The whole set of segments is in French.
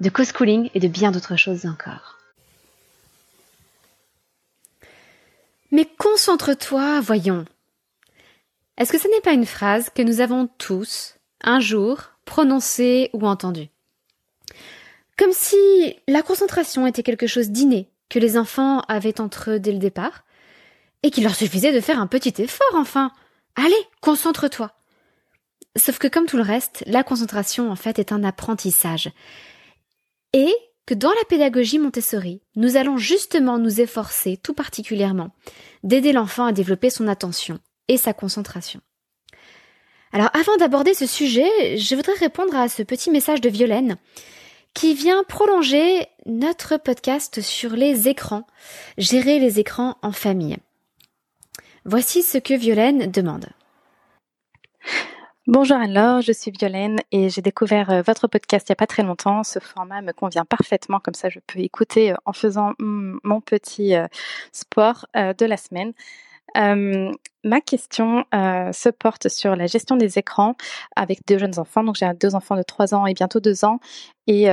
de co-schooling et de bien d'autres choses encore. Mais concentre-toi, voyons. Est-ce que ce n'est pas une phrase que nous avons tous, un jour, prononcée ou entendue? Comme si la concentration était quelque chose d'inné que les enfants avaient entre eux dès le départ, et qu'il leur suffisait de faire un petit effort, enfin. Allez, concentre-toi. Sauf que comme tout le reste, la concentration en fait est un apprentissage. Et que dans la pédagogie Montessori, nous allons justement nous efforcer tout particulièrement d'aider l'enfant à développer son attention et sa concentration. Alors avant d'aborder ce sujet, je voudrais répondre à ce petit message de Violaine qui vient prolonger notre podcast sur les écrans, gérer les écrans en famille. Voici ce que Violaine demande. Bonjour alors, je suis Violaine et j'ai découvert euh, votre podcast il n'y a pas très longtemps. Ce format me convient parfaitement, comme ça je peux écouter euh, en faisant mon petit euh, sport de la semaine. ma question se porte sur la gestion des écrans avec deux jeunes enfants. Donc j'ai deux enfants de 3 ans et bientôt 2 ans. Et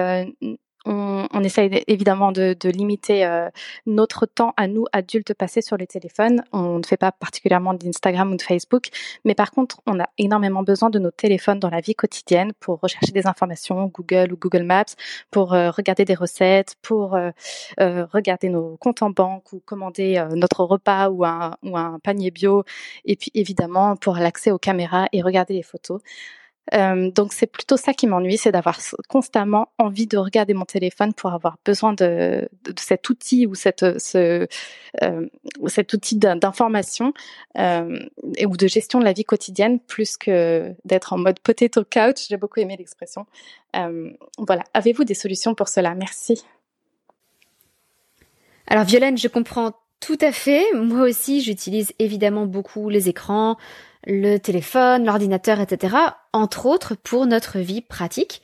on, on essaye évidemment de, limiter euh, notre temps à nous adultes passés sur les téléphones. On ne fait pas particulièrement d'Instagram ou de Facebook, mais par contre, on a énormément besoin de nos téléphones dans la vie quotidienne pour rechercher des informations, Google ou Google Maps, pour euh, regarder des recettes, pour euh, regarder nos comptes en banque ou commander notre repas ou un, ou un panier bio, et puis évidemment pour l'accès aux caméras et regarder les photos. Euh, donc c'est plutôt ça qui m'ennuie, c'est d'avoir constamment envie de regarder mon téléphone pour avoir besoin de, cet outil ou cette, ce, euh, cet outil d'information euh, ou de gestion de la vie quotidienne plus que d'être en mode potato couch. J'ai beaucoup aimé l'expression. Voilà, avez-vous des solutions pour cela? Merci. Alors Violaine, je comprends tout à fait. Moi aussi, j'utilise évidemment beaucoup les écrans, le téléphone, l'ordinateur, etc., entre autres pour notre vie pratique.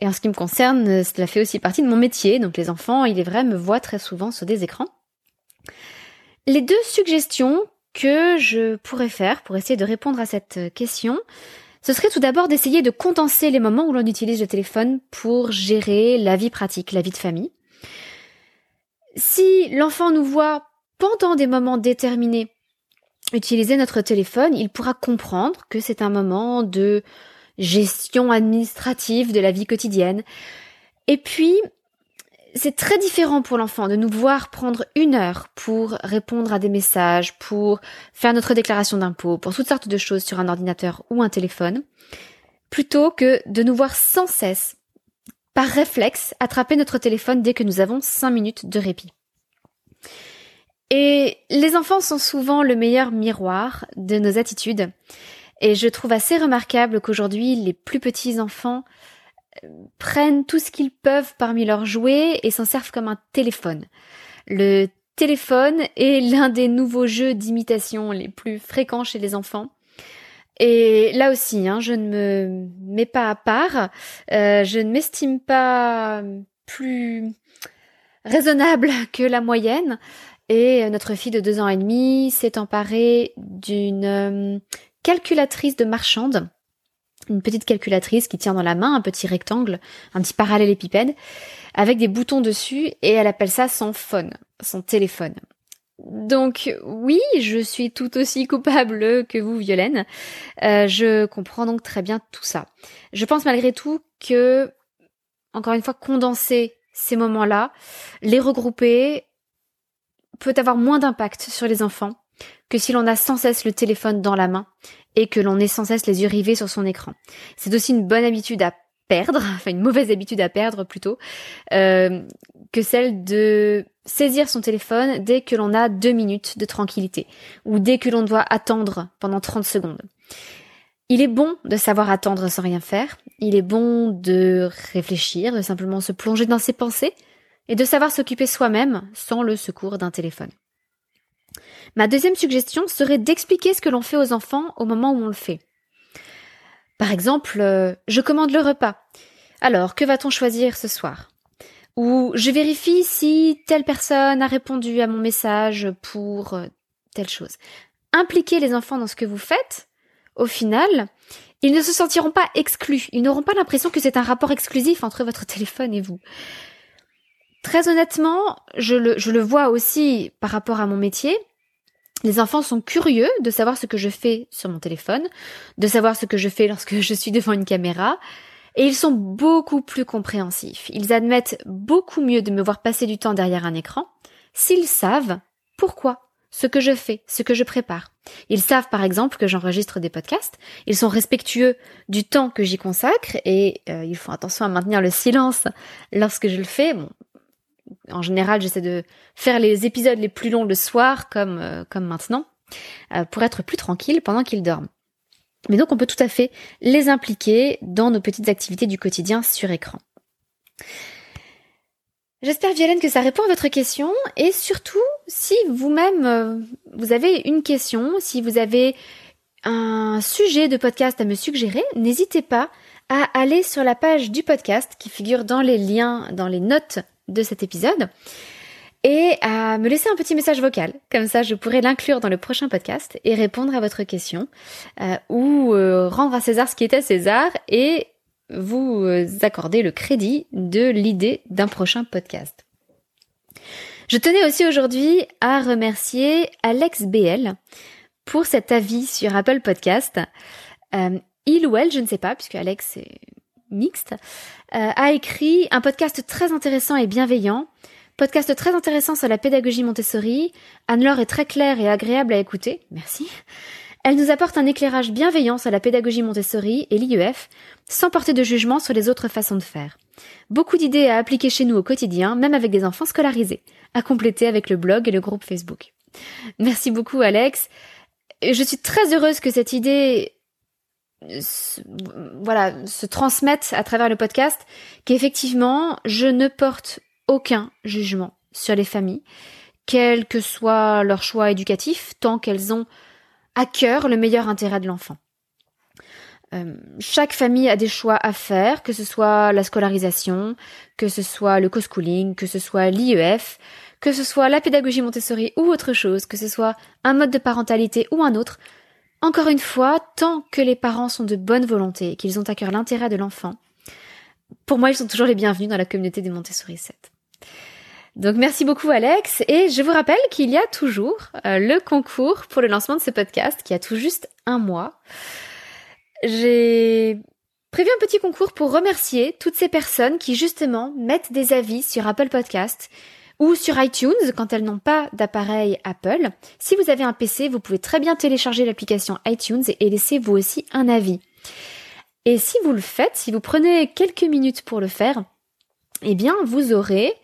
Et en ce qui me concerne, cela fait aussi partie de mon métier, donc les enfants, il est vrai, me voient très souvent sur des écrans. Les deux suggestions que je pourrais faire pour essayer de répondre à cette question, ce serait tout d'abord d'essayer de condenser les moments où l'on utilise le téléphone pour gérer la vie pratique, la vie de famille. Si l'enfant nous voit pendant des moments déterminés utiliser notre téléphone, il pourra comprendre que c'est un moment de gestion administrative de la vie quotidienne. Et puis, c'est très différent pour l'enfant de nous voir prendre une heure pour répondre à des messages, pour faire notre déclaration d'impôt, pour toutes sortes de choses sur un ordinateur ou un téléphone, plutôt que de nous voir sans cesse, par réflexe, attraper notre téléphone dès que nous avons cinq minutes de répit. Et les enfants sont souvent le meilleur miroir de nos attitudes. Et je trouve assez remarquable qu'aujourd'hui, les plus petits enfants euh, prennent tout ce qu'ils peuvent parmi leurs jouets et s'en servent comme un téléphone. Le téléphone est l'un des nouveaux jeux d'imitation les plus fréquents chez les enfants. Et là aussi, hein, je ne me mets pas à part, euh, je ne m'estime pas plus raisonnable que la moyenne. Et euh, notre fille de deux ans et demi s'est emparée d'une euh, calculatrice de marchande, une petite calculatrice qui tient dans la main un petit rectangle, un petit parallélépipède, avec des boutons dessus, et elle appelle ça son phone, son téléphone. Donc oui, je suis tout aussi coupable que vous, Violaine. Euh, je comprends donc très bien tout ça. Je pense malgré tout que, encore une fois, condenser ces moments-là, les regrouper, peut avoir moins d'impact sur les enfants que si l'on a sans cesse le téléphone dans la main et que l'on est sans cesse les yeux rivés sur son écran. C'est aussi une bonne habitude à perdre, enfin une mauvaise habitude à perdre plutôt, euh, que celle de saisir son téléphone dès que l'on a deux minutes de tranquillité ou dès que l'on doit attendre pendant 30 secondes. Il est bon de savoir attendre sans rien faire, il est bon de réfléchir, de simplement se plonger dans ses pensées, et de savoir s'occuper soi-même sans le secours d'un téléphone. Ma deuxième suggestion serait d'expliquer ce que l'on fait aux enfants au moment où on le fait. Par exemple, euh, je commande le repas. Alors, que va-t-on choisir ce soir? Ou je vérifie si telle personne a répondu à mon message pour euh, telle chose. Impliquez les enfants dans ce que vous faites, au final, ils ne se sentiront pas exclus. Ils n'auront pas l'impression que c'est un rapport exclusif entre votre téléphone et vous. Très honnêtement, je le, vois aussi par rapport à mon métier. Les enfants sont curieux de savoir ce que je fais sur mon téléphone, de savoir ce que je fais lorsque je suis devant une caméra, et ils sont beaucoup plus compréhensifs. Ils admettent beaucoup mieux de me voir passer du temps derrière un écran s'ils savent pourquoi ce que je fais, ce que je prépare. Ils savent par exemple que j'enregistre des podcasts, ils sont respectueux du temps que j'y consacre et euh, ils font attention à maintenir le silence lorsque je le fais. En général, j'essaie de faire les épisodes les plus longs le soir, comme euh, comme maintenant, euh, pour être plus tranquille pendant qu'ils dorment. Mais donc, on peut tout à fait les impliquer dans nos petites activités du quotidien sur écran. J'espère, Violaine, que ça répond à votre question. Et surtout, si vous-même, euh, vous avez une question, si vous avez un sujet de podcast à me suggérer, n'hésitez pas à aller sur la page du podcast qui figure dans les liens, dans les notes de cet épisode et à me laisser un petit message vocal. Comme ça, je pourrai l'inclure dans le prochain podcast et répondre à votre question euh, ou euh, rendre à César ce qui à César et vous euh, accorder le crédit de l'idée d'un prochain podcast. Je tenais aussi aujourd'hui à remercier Alex BL pour cet avis sur Apple Podcast. il ou elle, je ne sais pas, puisque Alex est mixte, euh, a écrit un podcast très intéressant et bienveillant, podcast très intéressant sur la pédagogie Montessori. Anne-Laure est très claire et agréable à écouter, merci. Elle nous apporte un éclairage bienveillant sur la pédagogie Montessori et l'IEF, sans porter de jugement sur les autres façons de faire. Beaucoup d'idées à appliquer chez nous au quotidien, même avec des enfants scolarisés, à compléter avec le blog et le groupe Facebook. Merci beaucoup Alex. Je suis très heureuse que cette idée voilà, se transmettre à travers le podcast qu'effectivement, je ne porte aucun jugement sur les familles, quel que soit leur choix éducatif, tant qu'elles ont à cœur le meilleur intérêt de l'enfant. Euh, chaque famille a des choix à faire, que ce soit la scolarisation, que ce soit le co-schooling, que ce soit l'IEF, que ce soit la pédagogie Montessori ou autre chose, que ce soit un mode de parentalité ou un autre, encore une fois, tant que les parents sont de bonne volonté et qu'ils ont à cœur l'intérêt de l'enfant, pour moi, ils sont toujours les bienvenus dans la communauté des Montessori 7. Donc merci beaucoup Alex et je vous rappelle qu'il y a toujours euh, le concours pour le lancement de ce podcast qui a tout juste un mois. J'ai prévu un petit concours pour remercier toutes ces personnes qui justement mettent des avis sur Apple Podcast ou sur iTunes quand elles n'ont pas d'appareil Apple. Si vous avez un PC, vous pouvez très bien télécharger l'application iTunes et laisser vous aussi un avis. Et si vous le faites, si vous prenez quelques minutes pour le faire, eh bien vous aurez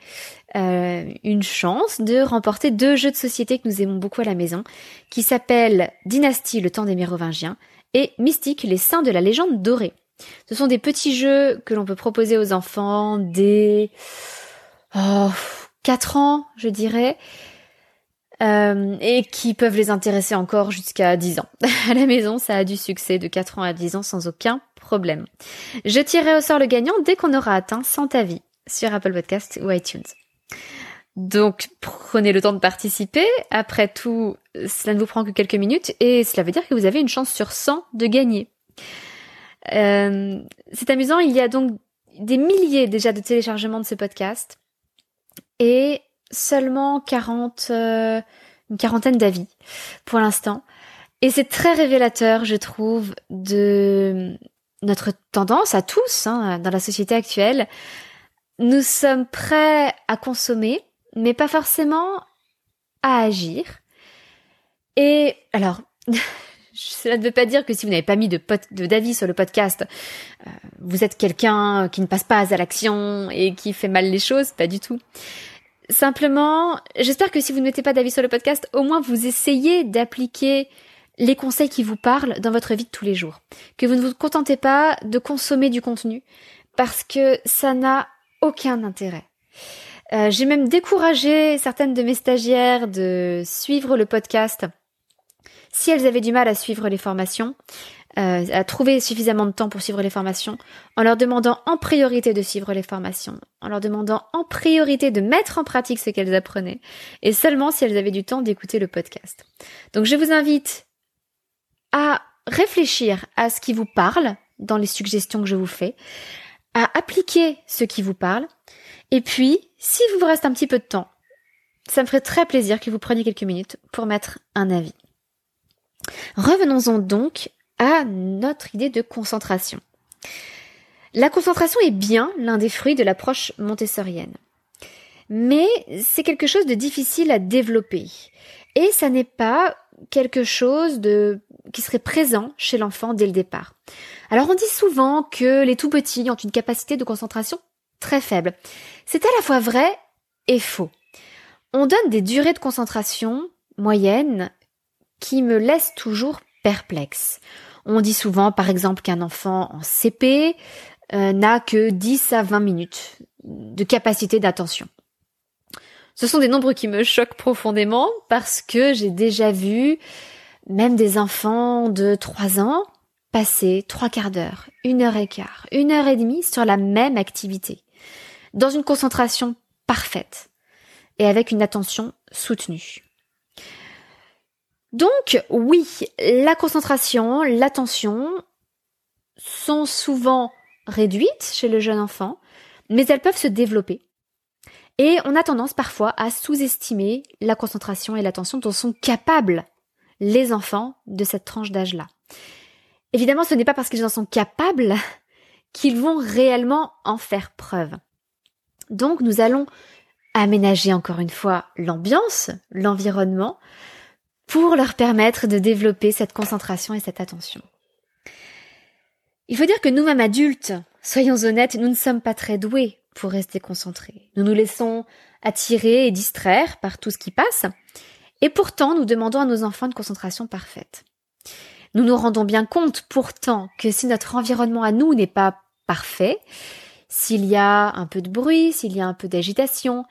euh, une chance de remporter deux jeux de société que nous aimons beaucoup à la maison, qui s'appellent Dynastie, le temps des Mérovingiens, et Mystique, les saints de la légende dorée. Ce sont des petits jeux que l'on peut proposer aux enfants dès oh, 4 ans, je dirais, euh, et qui peuvent les intéresser encore jusqu'à 10 ans. à la maison, ça a du succès de 4 ans à 10 ans sans aucun problème. Je tirerai au sort le gagnant dès qu'on aura atteint 100 avis sur Apple Podcast ou iTunes. Donc prenez le temps de participer. Après tout, cela ne vous prend que quelques minutes et cela veut dire que vous avez une chance sur 100 de gagner. Euh, c'est amusant, il y a donc des milliers déjà de téléchargements de ce podcast seulement 40, euh, une quarantaine d'avis pour l'instant. Et c'est très révélateur, je trouve, de notre tendance à tous hein, dans la société actuelle. Nous sommes prêts à consommer, mais pas forcément à agir. Et alors, cela ne veut pas dire que si vous n'avez pas mis de d'avis sur le podcast, euh, vous êtes quelqu'un qui ne passe pas à l'action et qui fait mal les choses, pas du tout. Simplement, j'espère que si vous ne mettez pas d'avis sur le podcast, au moins vous essayez d'appliquer les conseils qui vous parlent dans votre vie de tous les jours. Que vous ne vous contentez pas de consommer du contenu parce que ça n'a aucun intérêt. Euh, j'ai même découragé certaines de mes stagiaires de suivre le podcast si elles avaient du mal à suivre les formations, euh, à trouver suffisamment de temps pour suivre les formations, en leur demandant en priorité de suivre les formations, en leur demandant en priorité de mettre en pratique ce qu'elles apprenaient, et seulement si elles avaient du temps d'écouter le podcast. Donc je vous invite à réfléchir à ce qui vous parle dans les suggestions que je vous fais, à appliquer ce qui vous parle, et puis, si vous reste un petit peu de temps, ça me ferait très plaisir que vous preniez quelques minutes pour mettre un avis. Revenons-en donc notre idée de concentration. La concentration est bien l'un des fruits de l'approche montessorienne. Mais c'est quelque chose de difficile à développer. Et ça n'est pas quelque chose qui serait présent chez l'enfant dès le départ. Alors on dit souvent que les tout petits ont une capacité de concentration très faible. C'est à la fois vrai et faux. On donne des durées de concentration moyennes qui me laissent toujours perplexe. On dit souvent par exemple qu'un enfant en CP euh, n'a que 10 à 20 minutes de capacité d'attention. Ce sont des nombres qui me choquent profondément parce que j'ai déjà vu même des enfants de 3 ans passer trois quarts d'heure, une heure et quart, une heure et demie sur la même activité, dans une concentration parfaite et avec une attention soutenue. Donc oui, la concentration, l'attention sont souvent réduites chez le jeune enfant, mais elles peuvent se développer. Et on a tendance parfois à sous-estimer la concentration et l'attention dont sont capables les enfants de cette tranche d'âge-là. Évidemment, ce n'est pas parce qu'ils en sont capables qu'ils vont réellement en faire preuve. Donc nous allons aménager encore une fois l'ambiance, l'environnement, pour leur permettre de développer cette concentration et cette attention. Il faut dire que nous-mêmes adultes, soyons honnêtes, nous ne sommes pas très doués pour rester concentrés. Nous nous laissons attirer et distraire par tout ce qui passe, et pourtant nous demandons à nos enfants une concentration parfaite. Nous nous rendons bien compte pourtant que si notre environnement à nous n'est pas parfait, s'il y a un peu de bruit, s'il y a un peu d'agitation,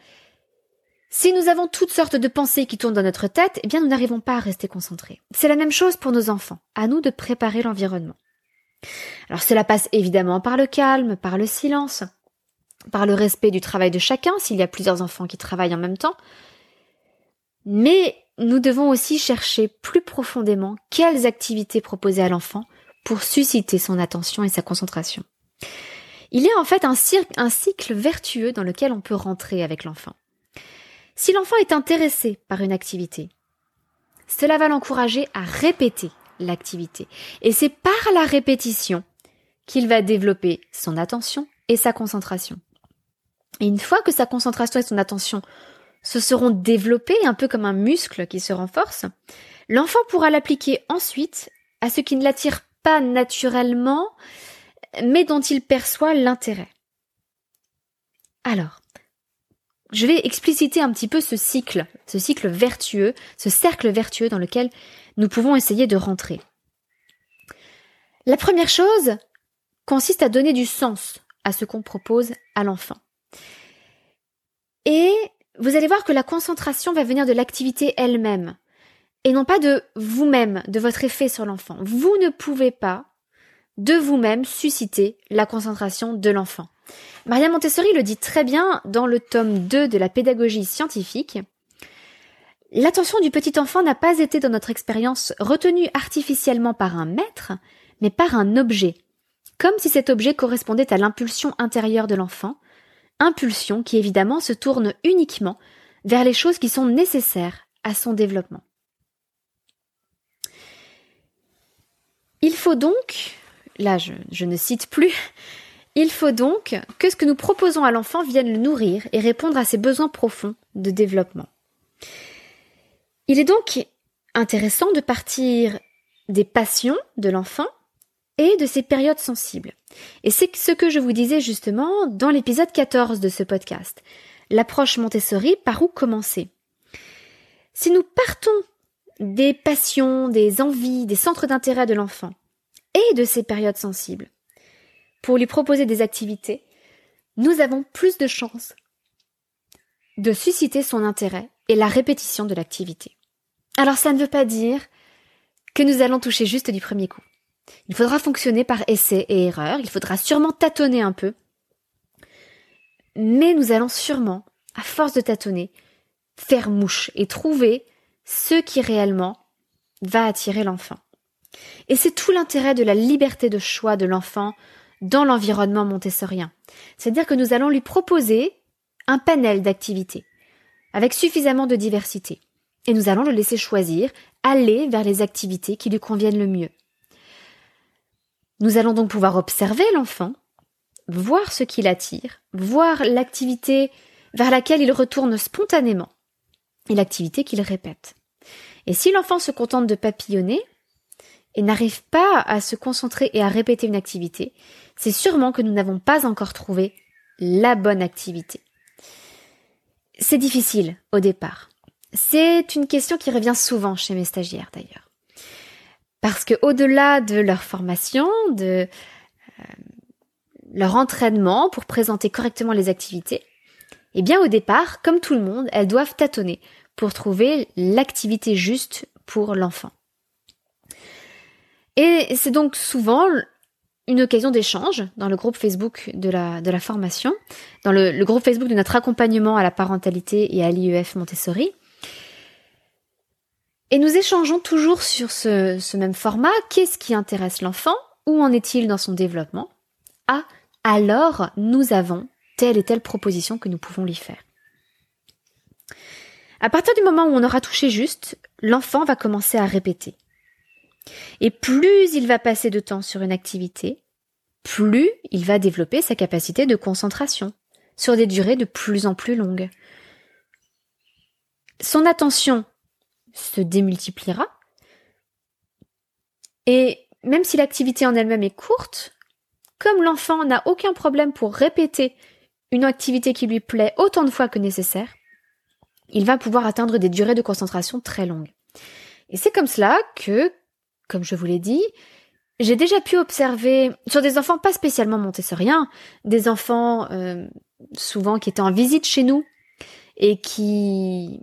si nous avons toutes sortes de pensées qui tournent dans notre tête, eh bien nous n'arrivons pas à rester concentrés. C'est la même chose pour nos enfants. À nous de préparer l'environnement. Alors cela passe évidemment par le calme, par le silence, par le respect du travail de chacun s'il y a plusieurs enfants qui travaillent en même temps. Mais nous devons aussi chercher plus profondément quelles activités proposer à l'enfant pour susciter son attention et sa concentration. Il y a en fait un, un cycle vertueux dans lequel on peut rentrer avec l'enfant. Si l'enfant est intéressé par une activité, cela va l'encourager à répéter l'activité. Et c'est par la répétition qu'il va développer son attention et sa concentration. Et une fois que sa concentration et son attention se seront développés un peu comme un muscle qui se renforce, l'enfant pourra l'appliquer ensuite à ce qui ne l'attire pas naturellement, mais dont il perçoit l'intérêt. Alors, je vais expliciter un petit peu ce cycle, ce cycle vertueux, ce cercle vertueux dans lequel nous pouvons essayer de rentrer. La première chose consiste à donner du sens à ce qu'on propose à l'enfant. Et vous allez voir que la concentration va venir de l'activité elle-même et non pas de vous-même, de votre effet sur l'enfant. Vous ne pouvez pas de vous-même susciter la concentration de l'enfant. Maria Montessori le dit très bien dans le tome 2 de la pédagogie scientifique. L'attention du petit enfant n'a pas été dans notre expérience retenue artificiellement par un maître, mais par un objet, comme si cet objet correspondait à l'impulsion intérieure de l'enfant, impulsion qui évidemment se tourne uniquement vers les choses qui sont nécessaires à son développement. Il faut donc, là je, je, ne cite plus, il faut donc que ce que nous proposons à l'enfant vienne le nourrir et répondre à ses besoins profonds de développement. Il est donc intéressant de partir des passions de l'enfant et de ses périodes sensibles. Et c'est ce que je vous disais justement dans l'épisode 14 de ce podcast. L'approche Montessori, par où commencer? Si nous partons des passions, des envies, des centres d'intérêt de l'enfant et de ses périodes sensibles, pour lui proposer des activités, nous avons plus de chances de susciter son intérêt et la répétition de l'activité. Alors ça ne veut pas dire que nous allons toucher juste du premier coup. Il faudra fonctionner par essai et erreur, il faudra sûrement tâtonner un peu, mais nous allons sûrement, à force de tâtonner, faire mouche et trouver ce qui réellement va attirer l'enfant. Et c'est tout l'intérêt de la liberté de choix de l'enfant dans l'environnement montessorien. C'est-à-dire que nous allons lui proposer un panel d'activités avec suffisamment de diversité. Et nous allons le laisser choisir, aller vers les activités qui lui conviennent le mieux. Nous allons donc pouvoir observer l'enfant, voir ce qui l'attire, voir l'activité vers laquelle il retourne spontanément et l'activité qu'il répète. Et si l'enfant se contente de papillonner et n'arrive pas à se concentrer et à répéter une activité, c'est sûrement que nous n'avons pas encore trouvé la bonne activité. C'est difficile au départ. C'est une question qui revient souvent chez mes stagiaires d'ailleurs. Parce que au-delà de leur formation, de euh, leur entraînement pour présenter correctement les activités, eh bien au départ, comme tout le monde, elles doivent tâtonner pour trouver l'activité juste pour l'enfant. Et c'est donc souvent une occasion d'échange dans le groupe Facebook de la, formation, dans le, le, groupe Facebook de notre accompagnement à la parentalité et à l'IEF Montessori. Et nous échangeons toujours sur ce, ce même format. Qu'est-ce qui intéresse l'enfant? Où en est-il dans son développement? Ah, alors nous avons telle et telle proposition que nous pouvons lui faire. À partir du moment où on aura touché juste, l'enfant va commencer à répéter. Et plus il va passer de temps sur une activité, plus il va développer sa capacité de concentration sur des durées de plus en plus longues. Son attention se démultipliera et même si l'activité en elle-même est courte, comme l'enfant n'a aucun problème pour répéter une activité qui lui plaît autant de fois que nécessaire, il va pouvoir atteindre des durées de concentration très longues. Et c'est comme cela que, comme je vous l'ai dit, j'ai déjà pu observer sur des enfants pas spécialement montessoriens, des enfants euh, souvent qui étaient en visite chez nous et qui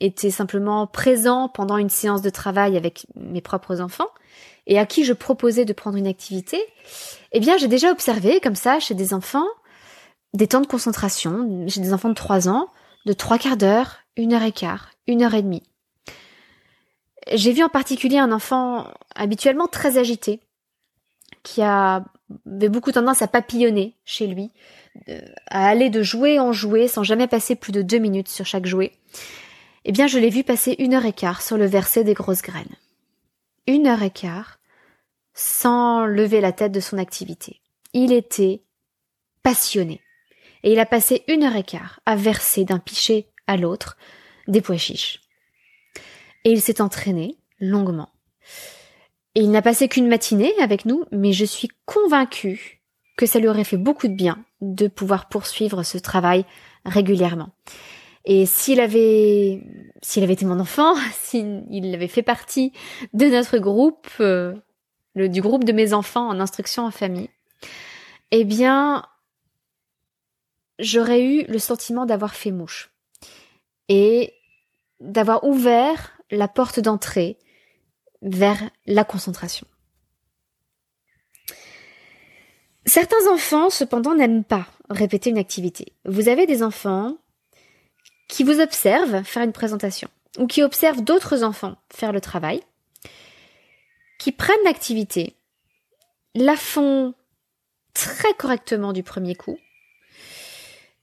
étaient simplement présents pendant une séance de travail avec mes propres enfants et à qui je proposais de prendre une activité, eh bien j'ai déjà observé comme ça chez des enfants des temps de concentration, chez des enfants de 3 ans, de trois quarts d'heure, une heure et quart, une heure et demie. J'ai vu en particulier un enfant habituellement très agité, qui avait beaucoup tendance à papillonner chez lui, à aller de jouet en jouet sans jamais passer plus de deux minutes sur chaque jouet. Eh bien, je l'ai vu passer une heure et quart sur le verset des grosses graines. Une heure et quart, sans lever la tête de son activité. Il était passionné et il a passé une heure et quart à verser d'un pichet à l'autre des pois chiches. Et il s'est entraîné longuement. Et il n'a passé qu'une matinée avec nous, mais je suis convaincue que ça lui aurait fait beaucoup de bien de pouvoir poursuivre ce travail régulièrement. Et s'il avait, s'il avait été mon enfant, s'il avait fait partie de notre groupe, euh, le, du groupe de mes enfants en instruction en famille, eh bien, j'aurais eu le sentiment d'avoir fait mouche et d'avoir ouvert la porte d'entrée vers la concentration. Certains enfants, cependant, n'aiment pas répéter une activité. Vous avez des enfants qui vous observent faire une présentation ou qui observent d'autres enfants faire le travail, qui prennent l'activité, la font très correctement du premier coup,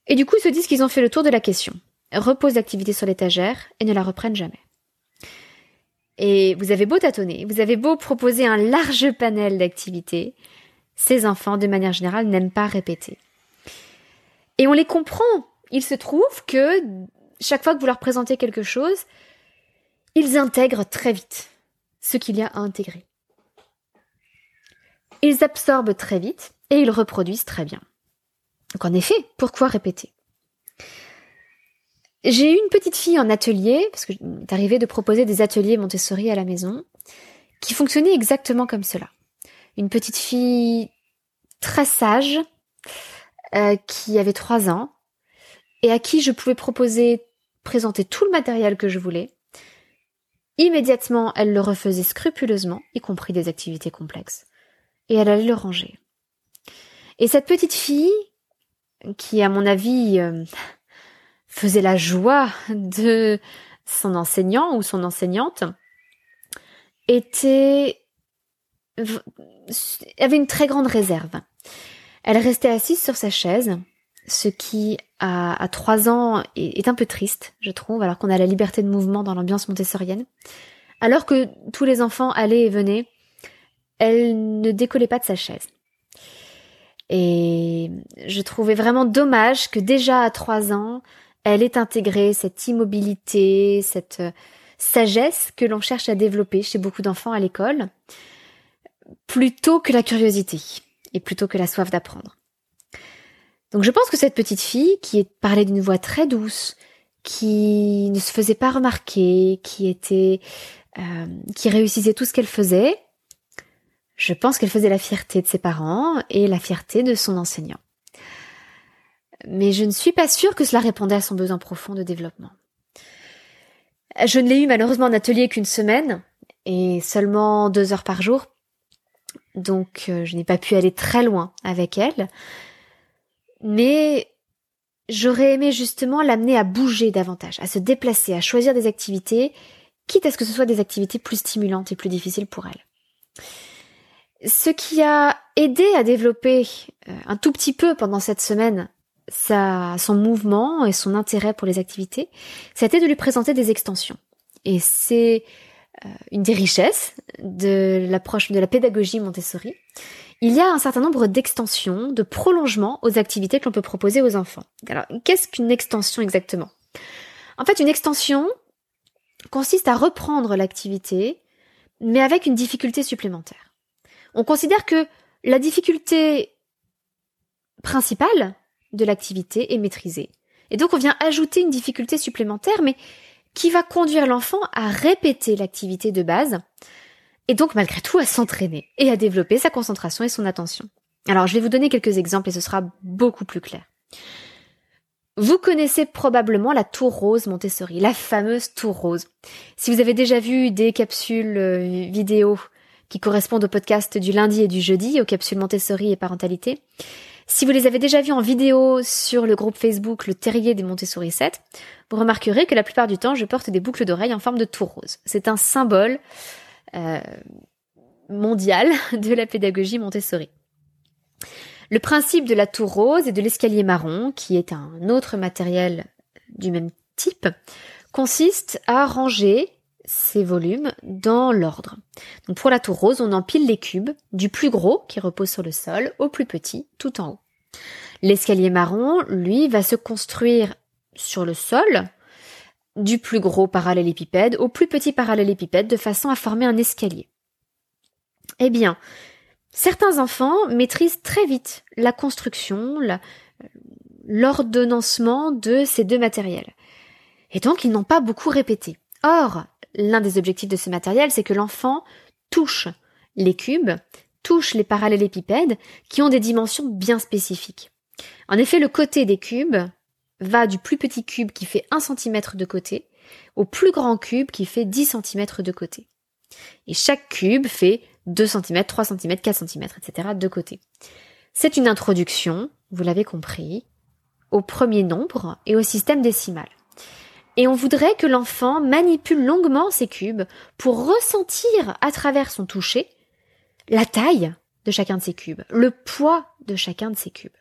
et du coup, ils se disent qu'ils ont fait le tour de la question, reposent l'activité sur l'étagère et ne la reprennent jamais. Et vous avez beau tâtonner, vous avez beau proposer un large panel d'activités, ces enfants, de manière générale, n'aiment pas répéter. Et on les comprend. Il se trouve que chaque fois que vous leur présentez quelque chose, ils intègrent très vite ce qu'il y a à intégrer. Ils absorbent très vite et ils reproduisent très bien. Donc en effet, pourquoi répéter? J'ai eu une petite fille en atelier, parce que est arrivé de proposer des ateliers Montessori à la maison, qui fonctionnait exactement comme cela. Une petite fille très sage, euh, qui avait trois ans, et à qui je pouvais proposer, présenter tout le matériel que je voulais, immédiatement elle le refaisait scrupuleusement, y compris des activités complexes, et elle allait le ranger. Et cette petite fille, qui à mon avis euh, faisait la joie de son enseignant ou son enseignante, était avait une très grande réserve. Elle restait assise sur sa chaise, ce qui à, trois ans est, un peu triste, je trouve, alors qu'on a la liberté de mouvement dans l'ambiance montessorienne. Alors que tous les enfants allaient et venaient, elle ne décollait pas de sa chaise. Et je trouvais vraiment dommage que déjà à trois ans, elle ait intégré cette immobilité, cette euh, sagesse que l'on cherche à développer chez beaucoup d'enfants à l'école, plutôt que la curiosité et plutôt que la soif d'apprendre. Donc je pense que cette petite fille, qui est parlait d'une voix très douce, qui ne se faisait pas remarquer, qui était, euh, qui réussissait tout ce qu'elle faisait, je pense qu'elle faisait la fierté de ses parents et la fierté de son enseignant. Mais je ne suis pas sûre que cela répondait à son besoin profond de développement. Je ne l'ai eu malheureusement en atelier qu'une semaine et seulement deux heures par jour, donc euh, je n'ai pas pu aller très loin avec elle. Mais j'aurais aimé justement l'amener à bouger davantage, à se déplacer, à choisir des activités, quitte à ce que ce soit des activités plus stimulantes et plus difficiles pour elle. Ce qui a aidé à développer euh, un tout petit peu pendant cette semaine sa, son mouvement et son intérêt pour les activités, c'était de lui présenter des extensions. Et c'est euh, une des richesses de l'approche de la pédagogie Montessori. Il y a un certain nombre d'extensions, de prolongements aux activités que l'on peut proposer aux enfants. Alors, qu'est-ce qu'une extension exactement? En fait, une extension consiste à reprendre l'activité, mais avec une difficulté supplémentaire. On considère que la difficulté principale de l'activité est maîtrisée. Et donc on vient ajouter une difficulté supplémentaire, mais qui va conduire l'enfant à répéter l'activité de base, et donc malgré tout à s'entraîner et à développer sa concentration et son attention. Alors je vais vous donner quelques exemples et ce sera beaucoup plus clair. Vous connaissez probablement la tour rose Montessori, la fameuse tour rose. Si vous avez déjà vu des capsules euh, vidéo qui correspondent au podcast du lundi et du jeudi, aux capsules Montessori et parentalité. Si vous les avez déjà vues en vidéo sur le groupe Facebook Le Terrier des Montessori 7, vous remarquerez que la plupart du temps, je porte des boucles d'oreilles en forme de tour rose. C'est un symbole euh, mondial de la pédagogie Montessori. Le principe de la tour rose et de l'escalier marron, qui est un autre matériel du même type, consiste à ranger ces volumes dans l'ordre. Donc pour la tour rose, on empile les cubes du plus gros qui repose sur le sol au plus petit tout en haut. L'escalier marron, lui, va se construire sur le sol du plus gros parallélépipède au plus petit parallélépipède de façon à former un escalier. Eh bien, certains enfants maîtrisent très vite la construction, l'ordonnancement de ces deux matériels. Et donc, ils n'ont pas beaucoup répété. Or, l'un des objectifs de ce matériel, c'est que l'enfant touche les cubes, touche les parallélépipèdes qui ont des dimensions bien spécifiques. En effet, le côté des cubes va du plus petit cube qui fait 1 cm de côté au plus grand cube qui fait 10 cm de côté. Et chaque cube fait 2 cm, 3 cm, 4 cm, etc. de côté. C'est une introduction, vous l'avez compris, au premier nombre et au système décimal. Et on voudrait que l'enfant manipule longuement ces cubes pour ressentir à travers son toucher la taille de chacun de ces cubes, le poids de chacun de ces cubes.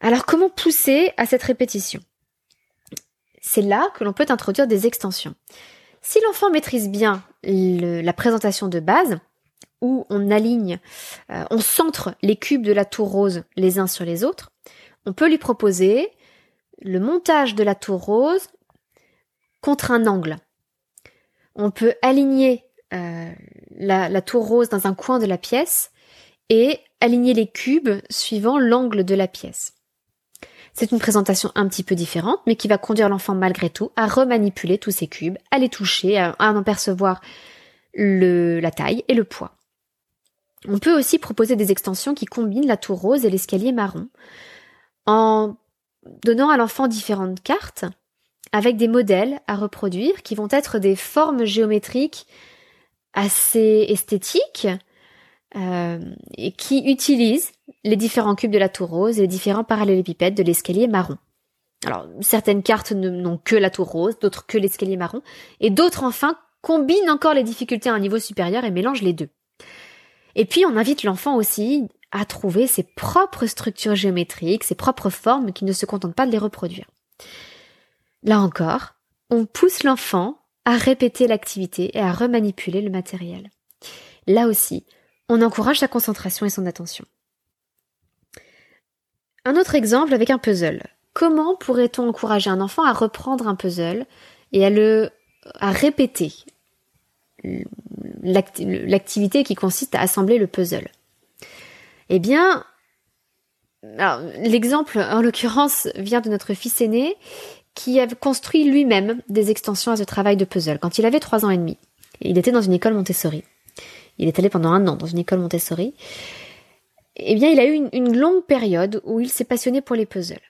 Alors comment pousser à cette répétition? C'est là que l'on peut introduire des extensions. Si l'enfant maîtrise bien la présentation de base, où on aligne, euh, on centre les cubes de la tour rose les uns sur les autres, on peut lui proposer le montage de la tour rose contre un angle. On peut aligner euh, la, tour rose dans un coin de la pièce et aligner les cubes suivant l'angle de la pièce. C'est une présentation un petit peu différente, mais qui va conduire l'enfant malgré tout à remanipuler tous ces cubes, à les toucher, à, en percevoir la taille et le poids. On peut aussi proposer des extensions qui combinent la tour rose et l'escalier marron, en donnant à l'enfant différentes cartes avec des modèles à reproduire qui vont être des formes géométriques assez esthétiques euh, et qui utilisent les différents cubes de la tour rose et les différents parallélépipèdes de l'escalier marron. Alors, certaines cartes n'ont que la tour rose, d'autres que l'escalier marron, et d'autres enfin combinent encore les difficultés à un niveau supérieur et mélangent les deux. Et puis, on invite l'enfant aussi à trouver ses propres structures géométriques, ses propres formes qui ne se contentent pas de les reproduire. Là encore, on pousse l'enfant à répéter l'activité et à remanipuler le matériel. Là aussi, on encourage sa concentration et son attention. Un autre exemple avec un puzzle. Comment pourrait-on encourager un enfant à reprendre un puzzle et à le répéter l'activité qui consiste à assembler le puzzle? Eh bien, l'exemple en l'occurrence vient de notre fils aîné qui a construit lui-même des extensions à ce travail de puzzle quand il avait trois ans et demi. Il était dans une école Montessori. Il est allé pendant un an dans une école Montessori. Eh bien, il a eu une, une longue période où il s'est passionné pour les puzzles.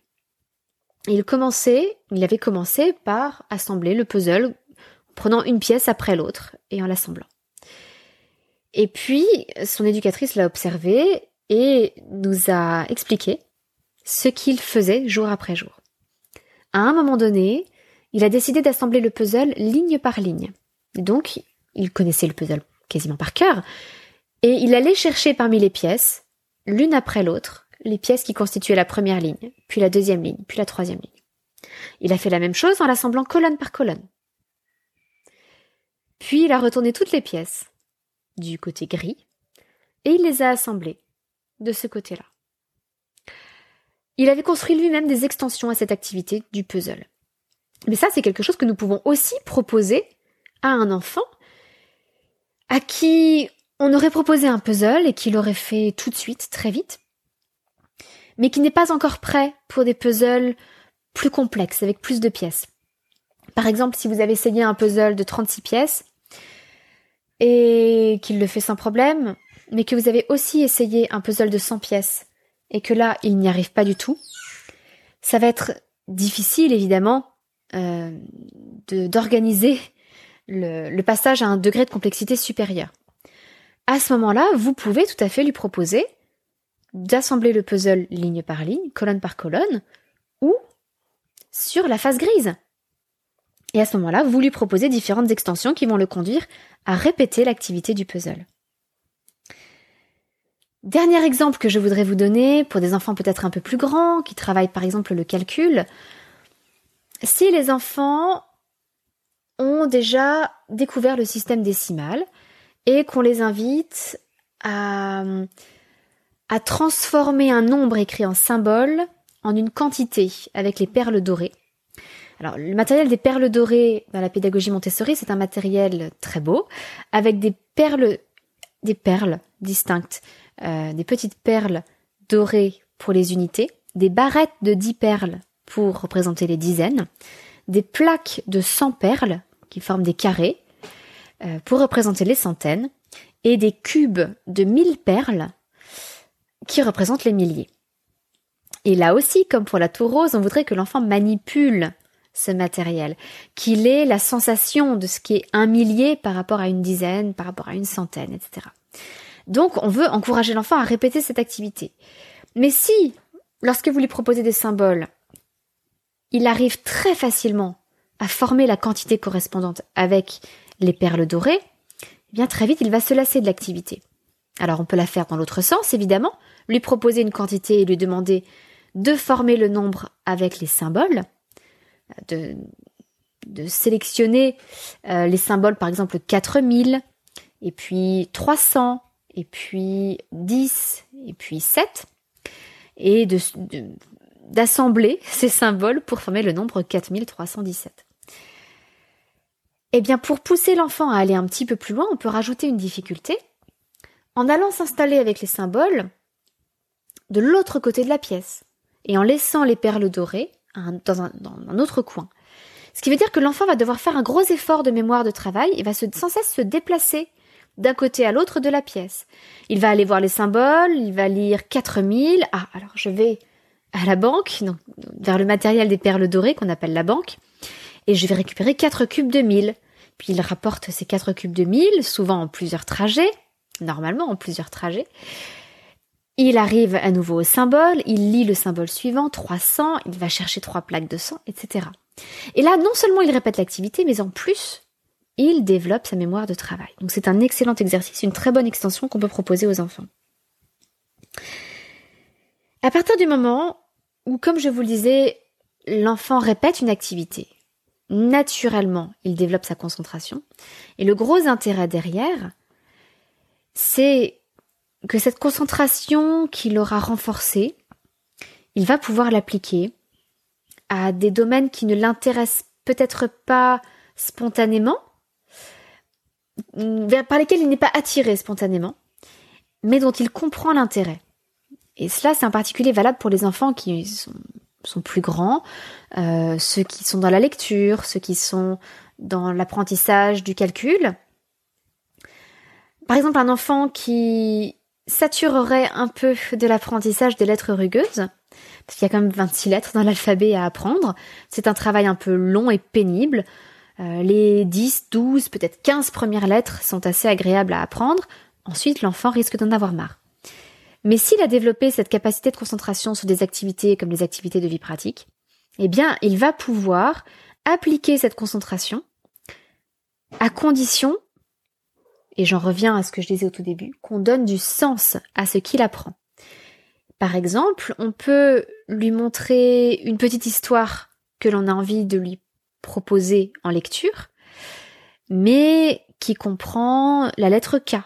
Il commençait, il avait commencé par assembler le puzzle prenant une pièce après l'autre et en l'assemblant. Et puis, son éducatrice l'a observé et nous a expliqué ce qu'il faisait jour après jour. À un moment donné, il a décidé d'assembler le puzzle ligne par ligne. donc, il connaissait le puzzle quasiment par cœur, et il allait chercher parmi les pièces, l'une après l'autre, les pièces qui constituaient la première ligne, puis la deuxième ligne, puis la troisième ligne. Il a fait la même chose en l'assemblant colonne par colonne. Puis il a retourné toutes les pièces du côté gris et il les a assemblées de ce côté-là. Il avait construit lui-même des extensions à cette activité du puzzle. Mais ça, c'est quelque chose que nous pouvons aussi proposer à un enfant à qui on aurait proposé un puzzle et qu'il aurait fait tout de suite, très vite, mais qui n'est pas encore prêt pour des puzzles plus complexes, avec plus de pièces. Par exemple, si vous avez essayé un puzzle de 36 pièces et qu'il le fait sans problème, mais que vous avez aussi essayé un puzzle de 100 pièces et que là, il n'y arrive pas du tout, ça va être difficile, évidemment, euh, d'organiser le, le passage à un degré de complexité supérieur. À ce moment-là, vous pouvez tout à fait lui proposer d'assembler le puzzle ligne par ligne, colonne par colonne, ou sur la face grise. Et à ce moment-là, vous lui proposez différentes extensions qui vont le conduire à répéter l'activité du puzzle. Dernier exemple que je voudrais vous donner pour des enfants peut-être un peu plus grands, qui travaillent par exemple le calcul. Si les enfants ont déjà découvert le système décimal et qu'on les invite à, transformer un nombre écrit en symbole en une quantité avec les perles dorées. Alors, le matériel des perles dorées dans la pédagogie Montessori, c'est un matériel très beau, avec des perles, des perles distinctes euh, des petites perles dorées pour les unités, des barrettes de 10 perles pour représenter les dizaines, des plaques de 100 perles qui forment des carrés euh, pour représenter les centaines, et des cubes de 1000 perles qui représentent les milliers. Et là aussi, comme pour la tour rose, on voudrait que l'enfant manipule ce matériel, qu'il ait la sensation de ce qui est un millier par rapport à une dizaine, par rapport à une centaine, etc. Donc on veut encourager l'enfant à répéter cette activité. Mais si, lorsque vous lui proposez des symboles, il arrive très facilement à former la quantité correspondante avec les perles dorées, eh bien très vite il va se lasser de l'activité. Alors on peut la faire dans l'autre sens, évidemment, lui proposer une quantité et lui demander de former le nombre avec les symboles, de, sélectionner euh, les symboles par exemple 4000, et puis 300, et puis 10, et puis 7, et d'assembler ces symboles pour former le nombre 4317. Eh bien, pour pousser l'enfant à aller un petit peu plus loin, on peut rajouter une difficulté en allant s'installer avec les symboles de l'autre côté de la pièce et en laissant les perles dorées dans un, autre coin. Ce qui veut dire que l'enfant va devoir faire un gros effort de mémoire de travail et va sans cesse se déplacer d'un côté à l'autre de la pièce. Il va aller voir les symboles, il va lire 4000. Ah, alors je vais à la banque, vers le matériel des perles dorées qu'on appelle la banque, et je vais récupérer 4 cubes de 1000. Puis il rapporte ces 4 cubes de 1000, souvent en plusieurs trajets, normalement en plusieurs trajets. Il arrive à nouveau au symbole, il lit le symbole suivant, 300, il va chercher trois plaques de sang, etc. Et là, non seulement il répète l'activité, mais en plus, il développe sa mémoire de travail. Donc c'est un excellent exercice, une très bonne extension qu'on peut proposer aux enfants. À partir du moment où, comme je vous le disais, l'enfant répète une activité, naturellement, il développe sa concentration. Et le gros intérêt derrière, c'est que cette concentration qu'il aura renforcée, il va pouvoir l'appliquer à des domaines qui ne l'intéressent peut-être pas spontanément, par lesquels il n'est pas attiré spontanément, mais dont il comprend l'intérêt. Et cela, c'est en particulier valable pour les enfants qui sont, plus grands, euh, ceux qui sont dans la lecture, ceux qui sont dans l'apprentissage du calcul. Par exemple, un enfant qui saturerait un peu de l'apprentissage des lettres rugueuses, parce qu'il y a quand même 26 lettres dans l'alphabet à apprendre. C'est un travail un peu long et pénible. Euh, les 10, 12, peut-être 15 premières lettres sont assez agréables à apprendre. Ensuite, l'enfant risque d'en avoir marre. Mais s'il a développé cette capacité de concentration sur des activités comme les activités de vie pratique, eh bien, il va pouvoir appliquer cette concentration à condition, et j'en reviens à ce que je disais au tout début, qu'on donne du sens à ce qu'il apprend. Par exemple, on peut lui montrer une petite histoire que l'on a envie de lui proposer en lecture, mais qui comprend la lettre K.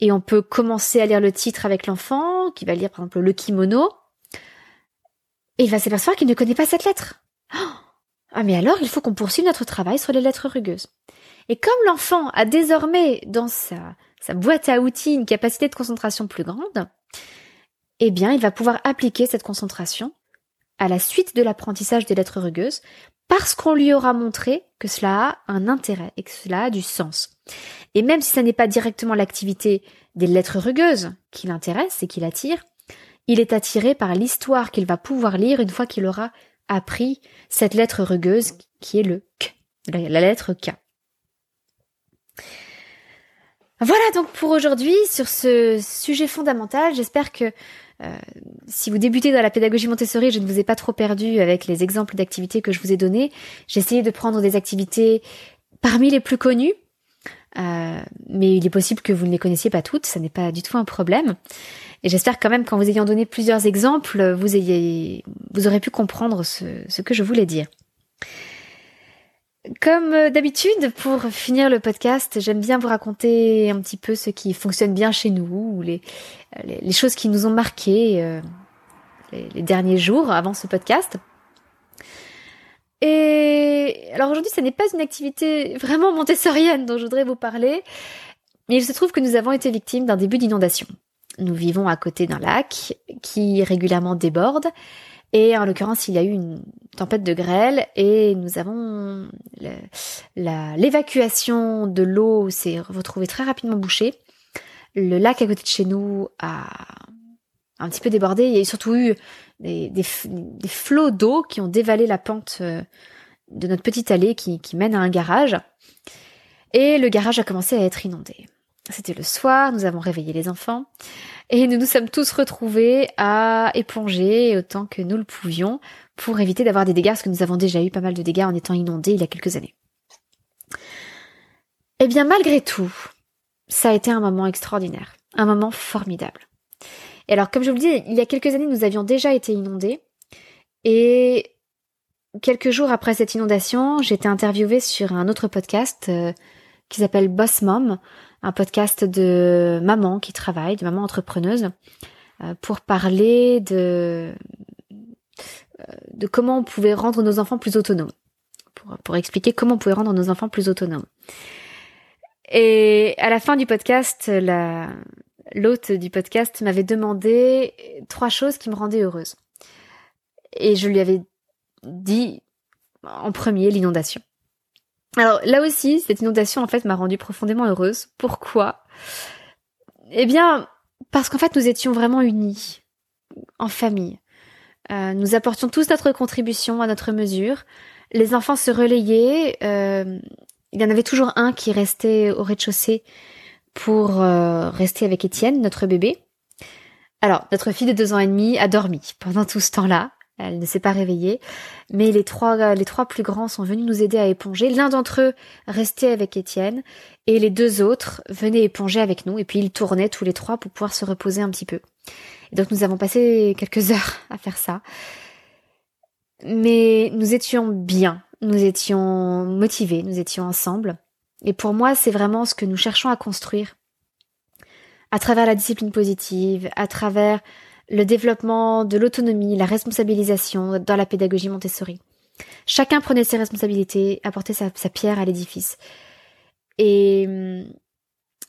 Et on peut commencer à lire le titre avec l'enfant, qui va lire par exemple le kimono, et il va s'apercevoir qu'il ne connaît pas cette lettre. ah mais alors il faut qu'on poursuive notre travail sur les lettres rugueuses. Et comme l'enfant a désormais dans sa, sa boîte à outils une capacité de concentration plus grande, eh bien il va pouvoir appliquer cette concentration à la suite de l'apprentissage des lettres rugueuses parce qu'on lui aura montré que cela a un intérêt et que cela a du sens. Et même si ça n'est pas directement l'activité des lettres rugueuses qui l'intéresse et qui l'attire, il est attiré par l'histoire qu'il va pouvoir lire une fois qu'il aura appris cette lettre rugueuse qui est le K, la lettre K. Voilà donc pour aujourd'hui sur ce sujet fondamental. J'espère que euh, si vous débutez dans la pédagogie Montessori, je ne vous ai pas trop perdu avec les exemples d'activités que je vous ai donnés. J'ai essayé de prendre des activités parmi les plus connues, euh, mais il est possible que vous ne les connaissiez pas toutes, ça n'est pas du tout un problème. Et j'espère quand même qu'en vous ayant donné plusieurs exemples, vous ayez, vous aurez pu comprendre ce, ce que je voulais dire. Comme euh, d'habitude, pour finir le podcast, j'aime bien vous raconter un petit peu ce qui fonctionne bien chez nous, ou les, les, choses qui nous ont marqué euh, les, derniers jours avant ce podcast. Et alors aujourd'hui, ce n'est pas une activité vraiment montessorienne dont je voudrais vous parler, mais il se trouve que nous avons été victimes d'un début d'inondation. Nous vivons à côté d'un lac qui régulièrement déborde et en l'occurrence, il y a eu une tempête de grêle et nous avons l'évacuation de l'eau s'est retrouvée très rapidement bouchée. Le lac à côté de chez nous a un petit peu débordé. Il y a surtout eu des, flots d'eau qui ont dévalé la pente euh, de notre petite allée qui, qui mène à un garage. Et le garage a commencé à être inondé. C'était le soir, nous avons réveillé les enfants. Et nous nous sommes tous retrouvés à éponger autant que nous le pouvions pour éviter d'avoir des dégâts, parce que nous avons déjà eu pas mal de dégâts en étant inondés il y a quelques années. Eh bien, malgré tout, ça a été un moment extraordinaire, un moment formidable. Et alors, comme je vous le dis, il y a quelques années, nous avions déjà été inondés. Et quelques jours après cette inondation, j'ai été interviewée sur un autre podcast euh, qui s'appelle Boss Mom, un podcast de maman qui travaille, de maman entrepreneuse, euh, pour parler de, euh, de comment on pouvait rendre nos enfants plus autonomes. Pour, expliquer comment on pouvait rendre nos enfants plus autonomes. Et à la fin du podcast, la, l'hôte du podcast m'avait demandé trois choses qui me rendaient heureuse. Et je lui avais dit en premier l'inondation. Alors là aussi, cette inondation en fait m'a rendue profondément heureuse. Pourquoi? Eh bien, parce qu'en fait nous étions vraiment unis. en famille. Euh, nous apportions tous notre contribution à notre mesure. Les enfants se relayaient. Euh, il y en avait toujours un qui restait au rez-de-chaussée pour euh, rester avec Étienne, notre bébé. Alors, notre fille de deux ans et demi a dormi pendant tout ce temps-là. Elle ne s'est pas réveillée, mais les trois, les trois plus grands sont venus nous aider à éponger. L'un d'entre eux restait avec Étienne et les deux autres venaient éponger avec nous et puis ils tournaient tous les trois pour pouvoir se reposer un petit peu. Et donc nous avons passé quelques heures à faire ça. Mais nous étions bien, nous étions motivés, nous étions ensemble. Et pour moi, c'est vraiment ce que nous cherchons à construire à travers la discipline positive, à travers le développement de l'autonomie, la responsabilisation dans la pédagogie Montessori. Chacun prenait ses responsabilités, apportait sa, pierre à l'édifice. Et,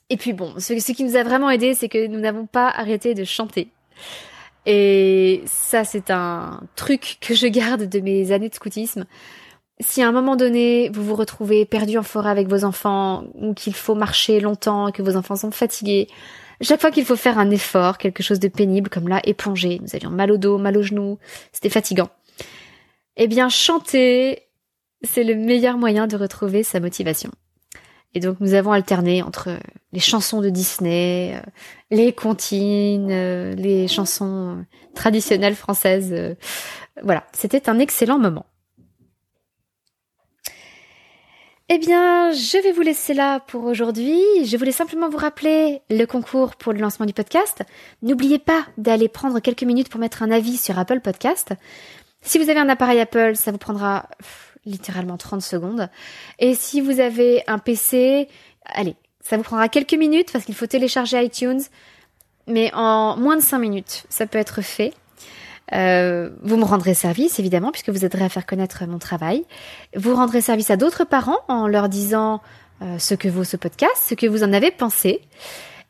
et puis bon, ce, ce qui nous a vraiment aidé, c'est que nous n'avons pas arrêté de chanter. Et ça, c'est un truc que je garde de mes années de scoutisme. Si à un moment donné, vous vous retrouvez perdu en forêt avec vos enfants, ou qu'il faut marcher longtemps, que vos enfants sont fatigués, chaque fois qu'il faut faire un effort, quelque chose de pénible, comme là, éponger, nous avions mal au dos, mal aux genoux, c'était fatigant. Eh bien, chanter, c'est le meilleur moyen de retrouver sa motivation. Et donc, nous avons alterné entre les chansons de Disney, euh, les comptines, euh, les chansons traditionnelles françaises. Euh, voilà, c'était un excellent moment. Eh bien, je vais vous laisser là pour aujourd'hui. Je voulais simplement vous rappeler le concours pour le lancement du podcast. N'oubliez pas d'aller prendre quelques minutes pour mettre un avis sur Apple Podcast. Si vous avez un appareil Apple, ça vous prendra littéralement 30 secondes. Et si vous avez un PC, allez, ça vous prendra quelques minutes parce qu'il faut télécharger iTunes. Mais en moins de 5 minutes, ça peut être fait. Euh, vous me rendrez service, évidemment, puisque vous aiderez à faire connaître mon travail. Vous rendrez service à d'autres parents en leur disant euh, ce que vaut ce podcast, ce que vous en avez pensé.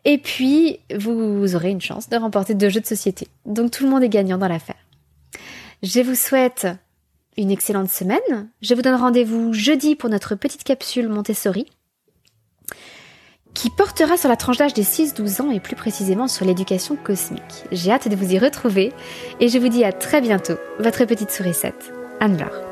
Et puis, vous aurez une chance de remporter deux jeux de société. Donc tout le monde est gagnant dans l'affaire. Je vous souhaite une excellente semaine. Je vous donne rendez-vous jeudi pour notre petite capsule Montessori qui portera sur la tranche d'âge des 6-12 ans et plus précisément sur l'éducation cosmique. J'ai hâte de vous y retrouver et je vous dis à très bientôt, votre petite sourisette, Anne-Laure.